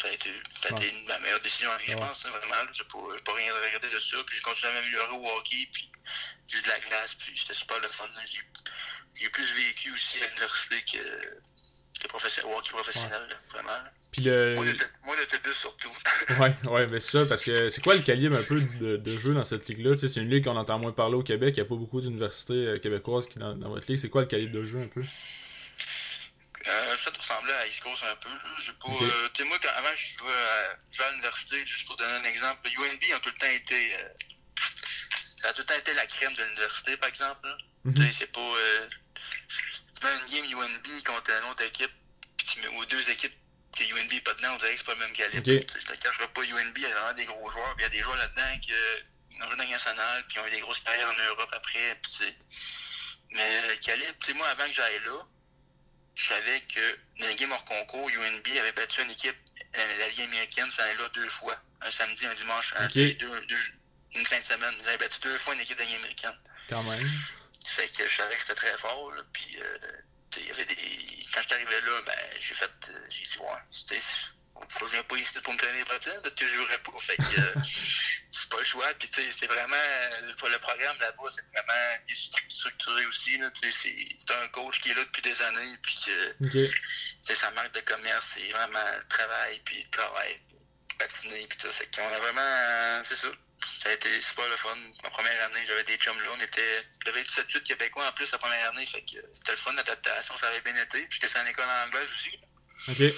ça a été, ça a été ma meilleure décision en vie, je pense, hein, vraiment. J'ai pas, pas rien à regretter de ça. Puis j'ai continué à m'améliorer au hockey, puis j'ai eu de la glace, puis c'était super le fun. J'ai plus vécu aussi à l'université que, que professionnel, au hockey professionnel, vraiment. Puis le... Moi, l'autobus surtout. ouais, ouais, mais ça, parce que c'est quoi le calibre un peu de, de jeu dans cette ligue-là? Tu sais, c'est une ligue qu'on entend moins parler au Québec, il n'y a pas beaucoup d'universités euh, québécoises qui dans, dans votre ligue. C'est quoi le calibre de jeu un peu? Euh, ça te ressemblait à East Coast un peu. J'ai pas. Euh, tu sais, moi, quand, avant, je jouais à, à l'université, juste pour donner un exemple, le UNB a tout le temps été. Euh, ça a tout le temps été la crème de l'université, par exemple. Mm -hmm. Tu sais, c'est pas. Euh, tu mets une game UNB contre une autre équipe, puis tu mets, ou deux équipes que UNB pas dedans, on dirait que c'est pas le même calibre. Okay. Je te cacherai pas, UNB, il y a vraiment des gros joueurs, puis il y a des joueurs là-dedans qui ont joué dans la nationale, puis ont eu des grosses carrières en Europe après, Mais le calibre, tu sais, moi, avant que j'aille là, je savais que dans les games hors concours, UNB avait battu une équipe, euh, la Ligue américaine, ça allait là deux fois. Un samedi, un dimanche, un, deux, deux, une fin de semaine. Ils avaient battu deux fois une équipe de la Ligue américaine. Quand même. Fait que je savais que c'était très fort. Là, puis, euh, il y avait des... quand je arrivé là, ben, j'ai fait. Euh, j'ai dit, ouais, faut que je viens pas ici pour me traîner les parce que je jouerais pas. Fait que euh, c'est pas le choix. Puis tu sais, c'est vraiment le programme là-bas, c'est vraiment structuré aussi. Là, c'est un coach qui est là depuis des années, puis que okay. sa marque de commerce, c'est vraiment le travail, puis le travail, patiner, puis tout. C'est qu'on a vraiment. c'est ça. Ça a été super le fun. Ma première année, j'avais des chums là. On était. J'avais 7-8 Québécois en plus la première année. Fait que c'était le fun, l'adaptation, ça avait bien été. Puis j'étais en école anglaise aussi. OK.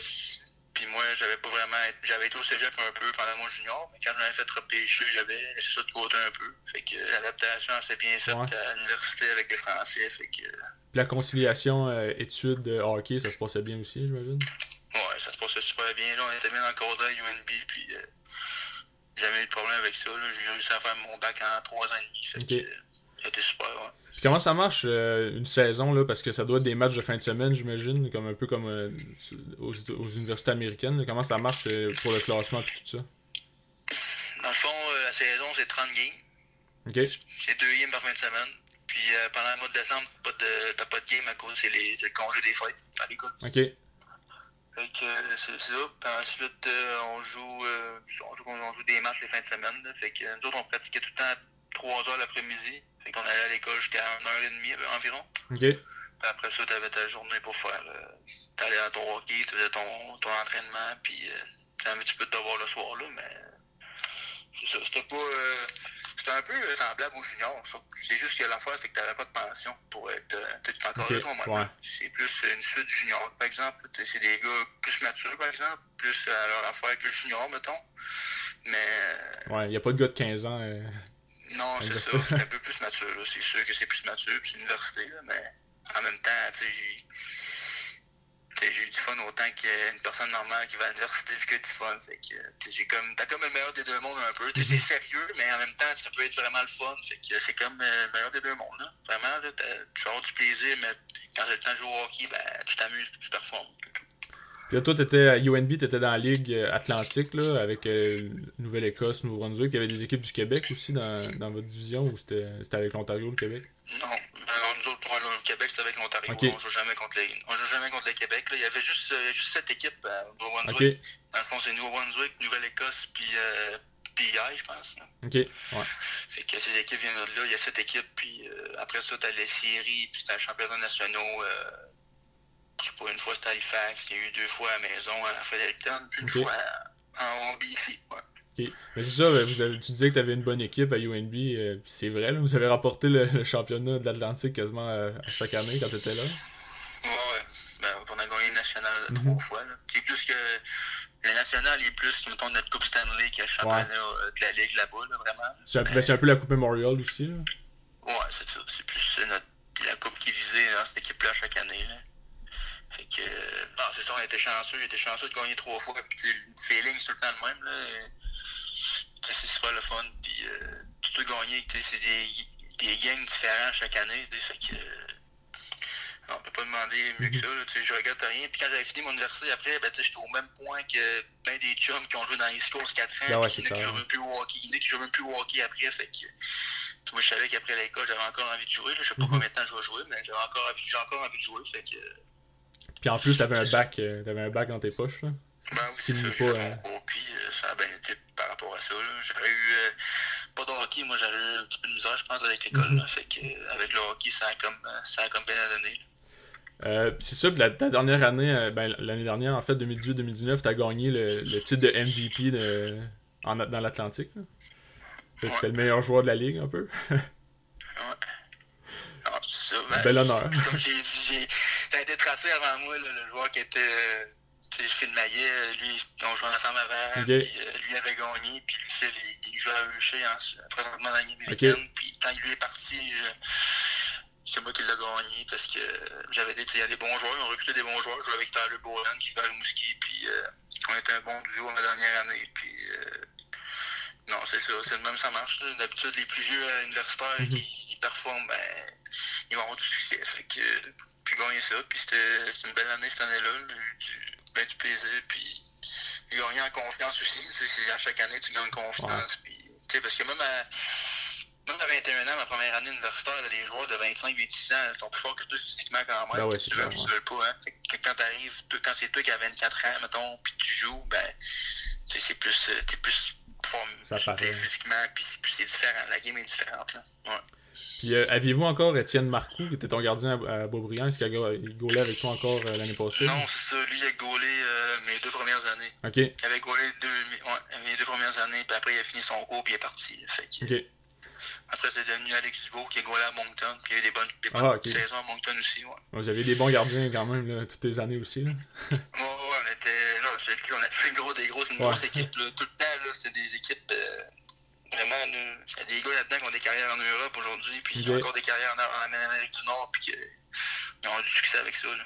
Puis moi, j'avais pas vraiment. J'avais été au cégep un peu pendant mon junior, mais quand je m'avais fait repêcher, j'avais laissé ça de côté un peu. Fait que l'adaptation s'est bien faite ouais. à l'université avec les Français. Fait que. La conciliation euh, études de hockey, ça se passait bien aussi, j'imagine? Ouais, ça se passait super bien. Là, on était bien encadré à UNB, puis euh, jamais eu de problème avec ça. J'ai réussi à faire mon bac en trois ans et demi. Okay. a été super, ouais. Comment ça marche euh, une saison là? Parce que ça doit être des matchs de fin de semaine j'imagine comme un peu comme euh, aux, aux, universités américaines là. comment ça marche euh, pour le classement et tout ça? Dans le fond la saison c'est 30 games. OK. C'est deux games par fin de semaine. Puis pendant le mois de décembre t'as pas de t'as pas de game à cause c'est les le congé des fêtes à l'école. OK. Fait que c'est ça. Puis ensuite on joue on joue on joue des matchs les fins de semaine. Là. Fait que nous autres on pratiquait tout le temps 3 heures l'après-midi. Fait qu'on allait à l'école jusqu'à 1h30 environ. OK. Puis après ça, t'avais ta journée pour faire. Euh, T'allais à ton hockey, tu faisais ton, ton entraînement, puis euh, t'avais un petit peu de devoir le soir, là, mais. C'est ça. C'était pas. Euh, c'était un peu semblable au junior. C'est juste que l'affaire, c'est que t'avais pas de pension pour être. Euh, tu encore okay. là. Ouais. C'est plus une suite junior, par exemple. C'est des gars plus matures, par exemple. Plus à leur affaire que le junior, mettons. Mais. Ouais, y a pas de gars de 15 ans. Non, c'est ça. C'est un peu plus mature. C'est sûr que c'est plus mature, puis c'est une université, là, mais en même temps, tu sais, j'ai j'ai eu du fun autant qu'une personne normale qui va à l'université que du fun. Fait que j'ai comme t'as comme le meilleur des deux mondes un peu. C'est sérieux, mais en même temps, ça peut être vraiment le fun. Fait que c'est comme euh, le meilleur des deux mondes. Là. Vraiment, là, tu vas avoir du plaisir, mais quand j'ai le temps de jouer au hockey, ben, tu t'amuses tu performes. Puis là, toi, t'étais à UNB, t'étais dans la Ligue euh, Atlantique, là, avec euh, Nouvelle-Écosse, Nouveau-Brunswick. Il y avait des équipes du Québec aussi dans, dans votre division, ou c'était avec l'Ontario, le Québec? Non, alors nous autres, le Québec, c'était avec l'Ontario. On joue jamais contre les, on joue jamais contre le Québec. Là. Il y avait juste, euh, juste cette équipe à Nouveau-Brunswick. Okay. Dans le fond, c'est Nouveau-Brunswick, Nouvelle-Écosse, puis euh, PI, je pense. Là. OK, ouais. Fait que ces équipes viennent de là. Il y a cette équipe, puis euh, après ça, t'as les séries, puis t'as les championnats nationaux. Euh, je sais pas, une fois c'était à Halifax, il y a eu deux fois à la maison à Fredericton, puis une okay. fois en BC. Ouais. Okay. C'est ça, vous avez, tu disais que tu avais une bonne équipe à UNB. Euh, c'est vrai, là, vous avez remporté le, le championnat de l'Atlantique quasiment à, à, chaque année quand tu étais là. Ouais, ouais. Ben, on a gagné le national mm -hmm. trois fois. C'est plus que. Le national est plus, mettons, notre Coupe Stanley que le championnat ouais. de la Ligue là-bas, là, vraiment. C'est un, ben, un, peu la Coupe Memorial aussi. Là. Ouais, c'est ça. C'est plus notre, la Coupe qui visait dans cette équipe-là chaque année. Là. Fait que, bon, c'est ça, on était chanceux. On était chanceux de gagner trois fois. Puis, le feeling, c'est le temps le même. Là. C'est super le fun. Puis, euh, tu peux gagner. C'est des, des gangs différents chaque année. Fait que, on peut pas demander mieux que ça. Là, je regrette rien. Puis quand j'avais fini mon université, après, ben, j'étais au même point que ben des chums qui ont joué dans les Coast 4 ans. Ben ouais, il y en a qui jouent même plus au hockey. Il y en a qui jouent même plus au hockey après. Fait que, moi, je savais qu'après l'école, j'avais encore envie de jouer. Là. Je sais pas mm -hmm. combien de temps je vais jouer, mais j'avais encore, envie, encore envie de jouer. Fait que, puis en plus, t'avais un bac, euh, t'avais un bac dans tes poches, là. Ben oui, c'est ça. Pas, euh... euh, ça a bien été par rapport à ça. J'aurais eu euh, pas de hockey, moi j'aurais eu un petit peu de misère, je pense, avec l'école. Mm -hmm. Fait que avec le hockey, ça a comme, ça a comme bien donné. Euh, c'est ça, la, ta dernière année, ben, l'année dernière, en fait, 2018-2019, t'as gagné le, le, titre de MVP de, en, dans l'Atlantique. T'es ouais. le meilleur joueur de la ligue, un peu. ouais. Ah, ça, ben, Bel honneur. Comme j'ai dit, ça a été tracé avant moi, là, le joueur qui était. Tu sais, Phil Maillet, lui, on jouait ensemble avant, okay. puis euh, lui avait gagné, puis Phil, il, il jouait à Eucher hein, présentement dans la Ligue américaine, okay. puis quand il lui est parti, c'est moi qui l'ai gagné, parce que j'avais des, il y a des bons joueurs, on recruté des bons joueurs, je jouais avec Tyler Bowen, qui fait le Mouski, puis euh, on était un bon duo la dernière année, puis euh, non, c'est ça, c'est le même, ça marche. D'habitude, les plus vieux universitaires mm -hmm. qui, qui performent, ben, ils vont avoir du succès. Fait que, puis gagner ça, puis c'était une belle année cette année-là, du, ben, du plaisir, puis gagner en confiance aussi. C'est à chaque année, tu gagnes confiance. Ouais. Puis, parce que même à, même à 21 ans, ma première année universitaire, les joueurs de 25-26 ans sont plus forts que toi physiquement quand même. Ben ouais, tu veux, tu veux pas. Hein? Que quand t'arrives, quand c'est toi qui as 24 ans, mettons, puis tu joues, ben, c'est plus, t'es plus fort physiquement, puis c'est différent. La game est différente. Là. Ouais. Puis euh, aviez-vous encore Étienne Marcoux, qui était ton gardien à, à Beaubriand? Est-ce qu'il a gaulé avec toi encore euh, l'année passée? Non, c'est ça. Lui, il a gaulé euh, mes deux premières années. OK. Il avait gaulé deux, ouais, mes deux premières années, puis après, il a fini son cours, puis il est parti. Fait que, OK. Après, c'est devenu Alex Dubois qui a gaulé à Moncton, puis il y a eu des bonnes, des bonnes ah, okay. saisons à Moncton aussi. Ouais. Vous avez des bons gardiens quand même, là, toutes les années aussi. Là. ouais, ouais, on était. Là, on a fait gros, des grosses, une ouais. grosse équipe. Là. Tout le temps, là, c'était des équipes. Euh, vraiment, il y a des gars là-dedans qui ont des carrières en Europe aujourd'hui, puis okay. ont encore des carrières en, en Amérique du Nord, puis qui ont du succès avec ça. Là.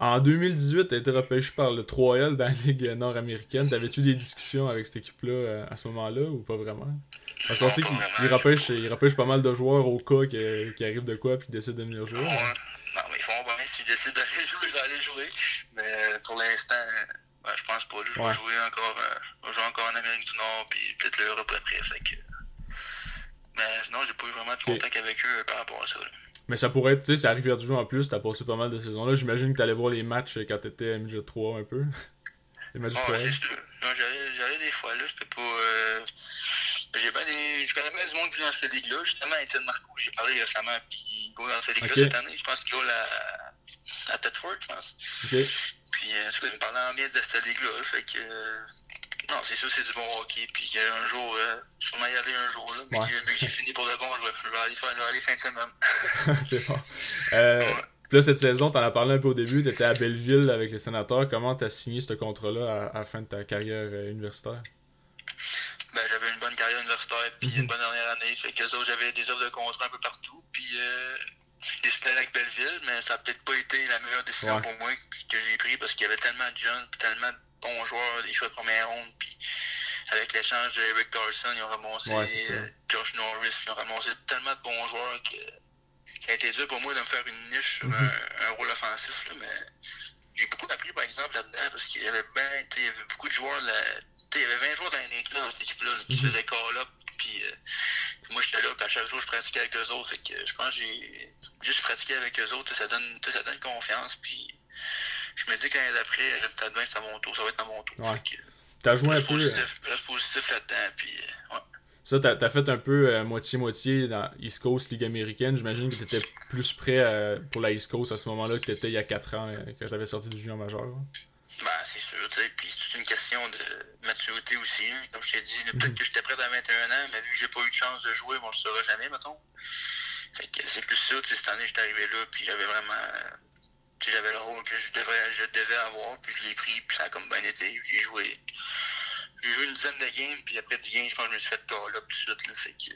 En 2018, tu as été repêché par le 3L dans la Ligue nord-américaine. T'avais-tu des discussions avec cette équipe-là à ce moment-là ou pas vraiment? Parce qu'on sait qu'il repêche, repêche pas mal de joueurs au cas qui, qui arrive de quoi puis qui décident de venir jouer. Ouais. Non, mais ils font bien s'ils décident d'aller jouer, je vais aller jouer. Mais pour l'instant, ben, je pense pas. Là, je vais ouais. jouer encore, euh, jouer encore en Amérique du Nord puis peut-être l'Europe après. Que... Mais sinon, j'ai pas eu vraiment de contact okay. avec eux par rapport à ça. Là. Mais ça pourrait être, tu sais, c'est arrivé du jour en plus, t'as passé pas mal de saisons là. J'imagine que t'allais voir les matchs quand t'étais MJ 3 un peu. les matchs sûr. Non, j'allais des fois là, c'était pas. Euh... J'ai bien des. Je connais bien du monde qui joue dans cette ligue-là. Justement, Étienne Marcoux, j'ai parlé récemment, puis il go dans cette ligue-là okay. cette année. Je pense qu'il go à, à Thetford, je pense. Okay. Puis, euh, il me parlait en bien de cette ligue-là. Fait que. Euh, non, c'est sûr, c'est du bon hockey. Puis un jour, euh, sûrement y aller un jour. Là, mais ouais. que, j'ai fini pour le bon, je vais, je vais aller faire fin de semaine. c'est bon. Euh, ouais. Puis là, cette saison, t'en as parlé un peu au début, t'étais à Belleville avec les sénateurs. Comment t'as signé ce contrat-là à, à, la fin de ta carrière euh, universitaire? Ben, j'avais une bonne carrière universitaire, puis une bonne dernière année. Fait que ça, j'avais des offres de contrat un peu partout. Puis, J'ai super avec Belleville, mais ça n'a peut-être pas été la meilleure décision Ouais. pour moi que j'ai pris parce qu'il y avait tellement de jeunes, tellement de bons joueurs, des choix de première ronde, puis avec l'échange de Eric Carlson, ils ont ramassé Ouais, euh, Josh Norris, ils ont ramassé tellement de bons joueurs que ça a été dur pour moi de me faire une niche sur Mhm. un, un rôle offensif, là, mais j'ai beaucoup appris par exemple là-dedans parce qu'il y avait ben, il y avait beaucoup de joueurs là, il y avait 20 joueurs dans l'équipe dans cette équipe-là qui Mhm. faisaient call-up puis euh, moi j'étais là puis à chaque jour je pratiquais avec eux autres fait que je pense que j'ai juste pratiqué avec eux autres ça donne ça donne confiance puis je me dis que l'année d'après peut-être bien c'est à mon tour ça va être à mon tour Ouais. fait que T'as joué un peu. euh, positif, reste positif là-dedans puis euh, ouais. Ça, t'as as fait un peu euh, moitié-moitié dans East Coast Ligue américaine. J'imagine que t'étais plus prêt euh, pour la East Coast à ce moment-là que t'étais il y a 4 ans, euh, quand t'avais sorti du junior majeur. hein. Ben, c'est sûr, tu sais, puis c'est une question de maturité aussi. Comme je t'ai dit, peut-être Mhm. que j'étais prêt à 21 ans, mais vu que j'ai pas eu de chance de jouer, bon, je le saurai jamais, mettons. Fait que c'est plus ça, tu sais, cette année, j'étais arrivé là, puis j'avais vraiment. Tu sais, j'avais le rôle que je devais, je devais avoir, puis je l'ai pris, puis ça a comme bien été. J'ai joué. J'ai joué une dizaine de games, puis après 10 games, je pense que je me suis fait call up tout de suite, là. Fait que.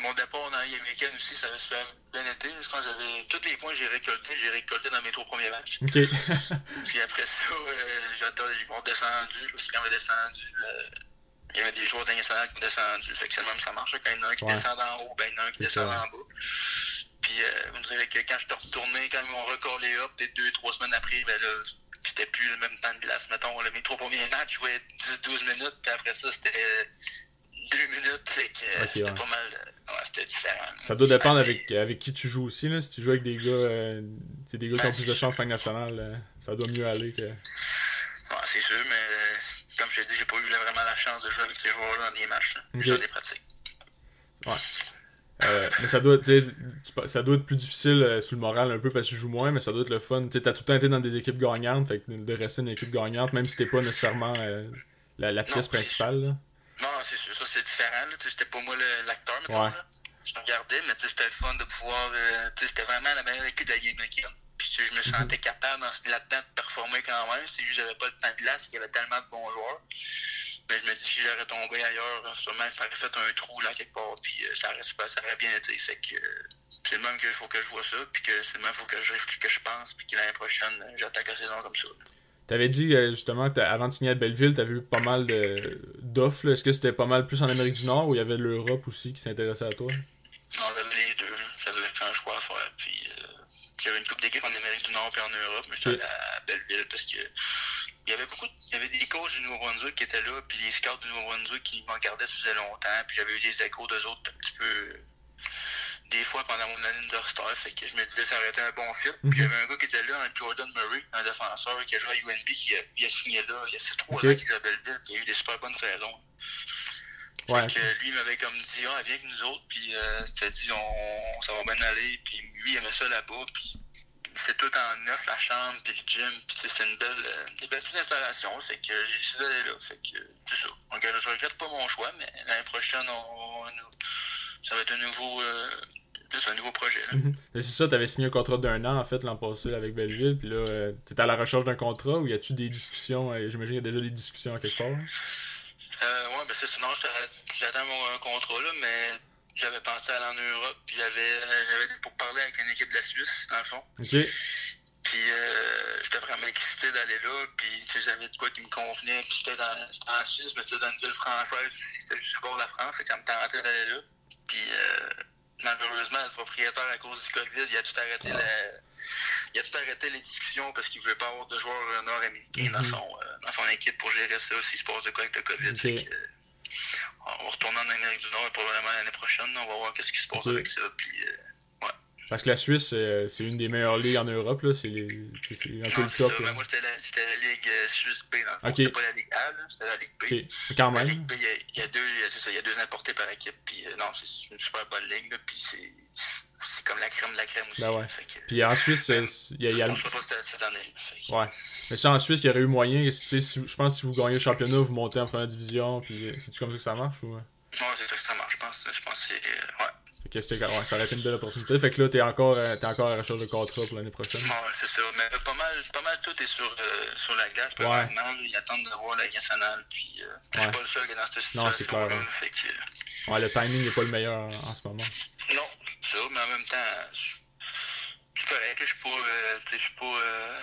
Mon départ Ligue américaine aussi, ça avait super bien été. Je pense que j'avais. Tous les points que j'ai récoltés, j'ai récolté dans mes trois premiers matchs. Puis après ça, euh, ils m'ont descendu, qu'ils avaient descendu. il y avait des joueurs d'international qui ont descendu. Fait que c'est le même, ça marche. Quand il y en a un qui Ouais. descend en haut, ben il y en a un qui descend en bas. Puis euh, on dirait que quand je suis retourné, quand ils m'ont recollé up, peut-être deux, trois semaines après, ben là, c'était plus le même temps de glace. Mettons, là, mes trois premiers matchs, je jouais 10-12 minutes, puis après ça, c'était deux minutes. Fait euh, ouais. pas mal. euh, ouais, c'était différent. Ça doit dépendre avec, avec qui tu joues aussi. Là. Si tu joues avec des gars, euh, des gars qui ont plus de chance en nationale, euh, ça doit mieux aller que. Ouais, c'est sûr, mais euh, comme je t'ai dit, j'ai pas eu vraiment la chance de jouer avec ces joueurs-là dans des matchs. Là. Ok. Juste dans des pratiques. Euh, mais ça doit, ça doit être plus difficile euh, sur le moral un peu parce que tu joues moins, mais ça doit être le fun. Tu t'as tout le temps été dans des équipes gagnantes, fait que de rester une équipe gagnante, même si t'es pas nécessairement euh, la, la pièce Non, principale. Non, c'est sûr, ça c'est différent. là. C'était pas moi l'acteur, mettons. Ouais. Là. Je regardais, mais c'était le fun de pouvoir. euh, c'était vraiment la meilleure équipe de la Game. Puis je me Mhm. sentais capable dans- là-dedans de performer quand même. C'est juste que j'avais pas le temps de glace, il y avait tellement de bons joueurs. Mais je me dis, si j'aurais tombé ailleurs, sûrement, ça aurait fait un trou là quelque part, puis euh, ça, aurait, ça aurait bien été. Fait que euh, c'est le même qu'il faut que je vois ça, puis que c'est le même qu'il faut que je, que je pense, puis que l'année prochaine, j'attaque la saison comme ça. là. T'avais dit euh, justement que avant de signer à Belleville, t'avais eu pas mal de- d'offres. Est-ce que c'était pas mal plus en Amérique du Nord ou il y avait l'Europe aussi qui s'intéressait à toi? On avait les deux, j'avais un choix à faire, puis euh, il y avait une coupe d'équipes en Amérique du Nord puis en Europe, mais j'étais allé à Belleville parce que il y avait beaucoup, de- il y avait des coachs du Nouveau-Brunswick qui étaient là, puis les scouts du Nouveau-Brunswick qui m'en gardaient ça faisait longtemps, puis j'avais eu des échos d'eux autres un petit peu des fois pendant mon année universitaire, fait que je me disais ça aurait été un bon fit. Mhm. Puis j'avais un gars qui était là, un Jordan Murray, un défenseur qui a joué à UNB, qui a, il a signé là, il y a 6-3 Ok. ans qu'il Belleville, il a eu des super bonnes saisons. Ouais. Fait que lui, il m'avait comme dit, ah, viens avec nous autres, puis euh, t'a dit, on, ça va bien aller, puis lui, il aimait ça là-bas, puis c'est tout en neuf, la chambre, puis le gym, puis tu c'est une belle, euh, des belles petites installations, fait que j'ai décidé d'aller là, fait que c'est ça. Donc, je regrette pas mon choix, mais l'année prochaine, on, on- ça va être un nouveau, euh, c'est un nouveau projet, là. Mhm. C'est ça, t'avais signé un contrat d'un an en fait l'an passé avec Belleville, puis là, euh, t'es à la recherche d'un contrat ou y a-tu des discussions euh, J'imagine qu'il y a déjà des discussions à quelque part? Euh, ouais, ben c'est sinon, j'étais- j'attends mon euh, contrat, là, mais j'avais pensé à aller en Europe, puis j'avais, euh, j'avais pour parler avec une équipe de la Suisse, dans le fond. Ok. Puis euh, j'étais vraiment excité d'aller là. Puis tu sais, j'avais de quoi qui me convenait. Puis j'étais j'étais en Suisse, mais c'était dans une ville française. C'était juste bord de la France. Que ça me tentait d'aller là. Puis euh, malheureusement, le propriétaire, à cause du COVID, il a tout arrêté Ah. la- Il a tout arrêté les discussions parce qu'il ne voulait pas avoir de joueurs euh, nord-américains dans, Mhm. son, euh, dans son équipe pour gérer ça s'il se passe de quoi avec le COVID. Que, euh, on va retourner en Amérique du Nord et probablement l'année prochaine. On va voir qu'est-ce qui se passe avec ça. Puis, euh, Parce que la Suisse, euh, c'est une des meilleures ligues en Europe, là. C'est les- c'est- c'est un peu le c'est top. ça. Ben, moi, c'était la, Ligue euh, Suisse B. C'était pas la Ligue A, c'était la Ligue B. Quand La même. Ligue B, il y a, y a deux, c'est ça, il y a deux importés par équipe. Puis, euh, non, c'est une super bonne ligue. Là, puis c'est, c'est comme la crème de la crème aussi. Ben ouais. Que, Puis en Suisse, euh, il y a, y a- Je pense pas cette, année. Ouais. Mais ça, en Suisse, il y aurait eu moyen. si- Je pense que si vous gagnez le championnat, vous montez en première division. Puis c'est-tu comme ça que ça marche ou. Non, c'est ça que ça marche, je pense. Je pense que c'est. euh, ouais. Fait que c'était- ouais, ça aurait été une belle opportunité. Fait que là, t'es encore, euh, t'es encore à la recherche de contrat pour l'année prochaine. Ouais, c'est ça. Mais pas mal, pas mal tout est sur, euh, sur la glace. Ouais. Ils attendent de voir la Ligue nationale. Puis, euh, je suis pas le seul dans cette Non, situation. c'est clair, ouais. Fait que, euh, Ouais, le timing n'est pas le meilleur en, en ce moment. Non, c'est ça, mais en même temps, je correct, je suis pas. Euh, je suis pas. Euh...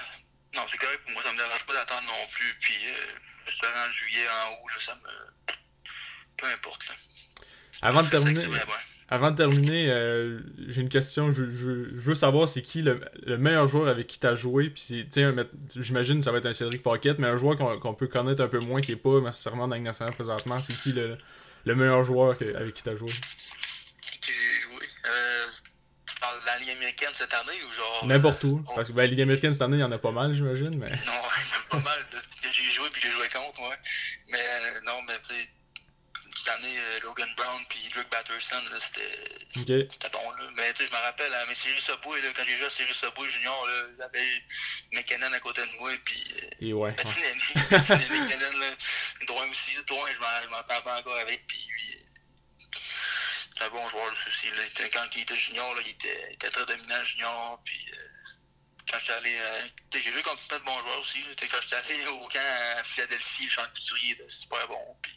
Non, c'est correct pour moi, ça me dérange pas d'attendre non plus. Puis, euh, en juillet, en août, là, ça me. Peu importe. Là. Avant de terminer. Avant de terminer, euh, j'ai une question. Je, je, veux savoir c'est qui le, le, meilleur joueur avec qui tu as joué. Puis j'imagine que ça va être un Cédric Paquette, mais un joueur qu'on peut connaître un peu moins, qui n'est pas nécessairement dans la nationale présentement, c'est qui le, le meilleur joueur que, avec qui tu as joué? Qui j'ai joué? Euh, dans la Ligue américaine cette année ou genre. N'importe où. Oh. Parce que ben, la Ligue américaine cette année, il y en a pas mal, j'imagine. Mais... Non, il y en a pas mal que j'ai joué puis que j'ai joué contre, ouais. Mais euh, non, mais tu sais cette année, euh, Logan Brown puis Drake Batterson, c'était c'était bon. Là. Mais tu sais, je me rappelle, hein, mes séries Subway, là, quand j'ai joué à séries Subway Junior, j'avais McKinnon à côté de moi, puis. Euh, Et ouais. McKinnon, là, droit aussi, droit, je m'en pas encore avec, puis lui. C'est un bon joueur aussi. Là. Quand il était junior, là, il, était, il était très dominant junior, puis. Euh, quand j'étais allé. Euh, j'ai joué contre plein de bons joueurs aussi. Là. Quand j'étais allé au camp à Philadelphie, le champ de couturier, c'est super bon. Puis,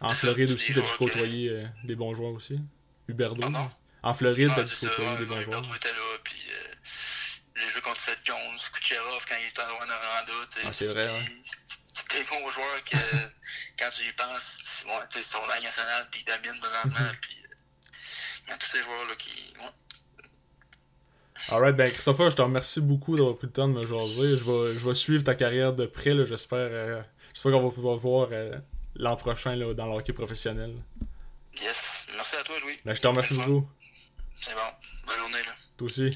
en Floride aussi, t'as dû côtoyer euh, des bons joueurs aussi. Huberdo. En Floride, t'as dû côtoyer des bons joueurs. était là, puis euh, j'ai joué contre Seth Jones, Kucherov quand il était en Rwanda. Ah, c'est vrai, ouais. C'était des bons joueurs que quand tu y penses, bon, c'est ton langue nationale, puis ils dominent présentement, puis il y a tous ces joueurs-là qui. Ouais. Alright, ben Christopher, je te remercie beaucoup d'avoir pris le temps de me jaser. Je vais, je vais suivre ta carrière de près, j'espère. Euh, j'espère qu'on va pouvoir voir euh, l'an prochain là, dans le hockey professionnel. Yes. Merci à toi, Louis. Ben, je te remercie beaucoup. C'est bon. Bonne journée. Là. Toi aussi.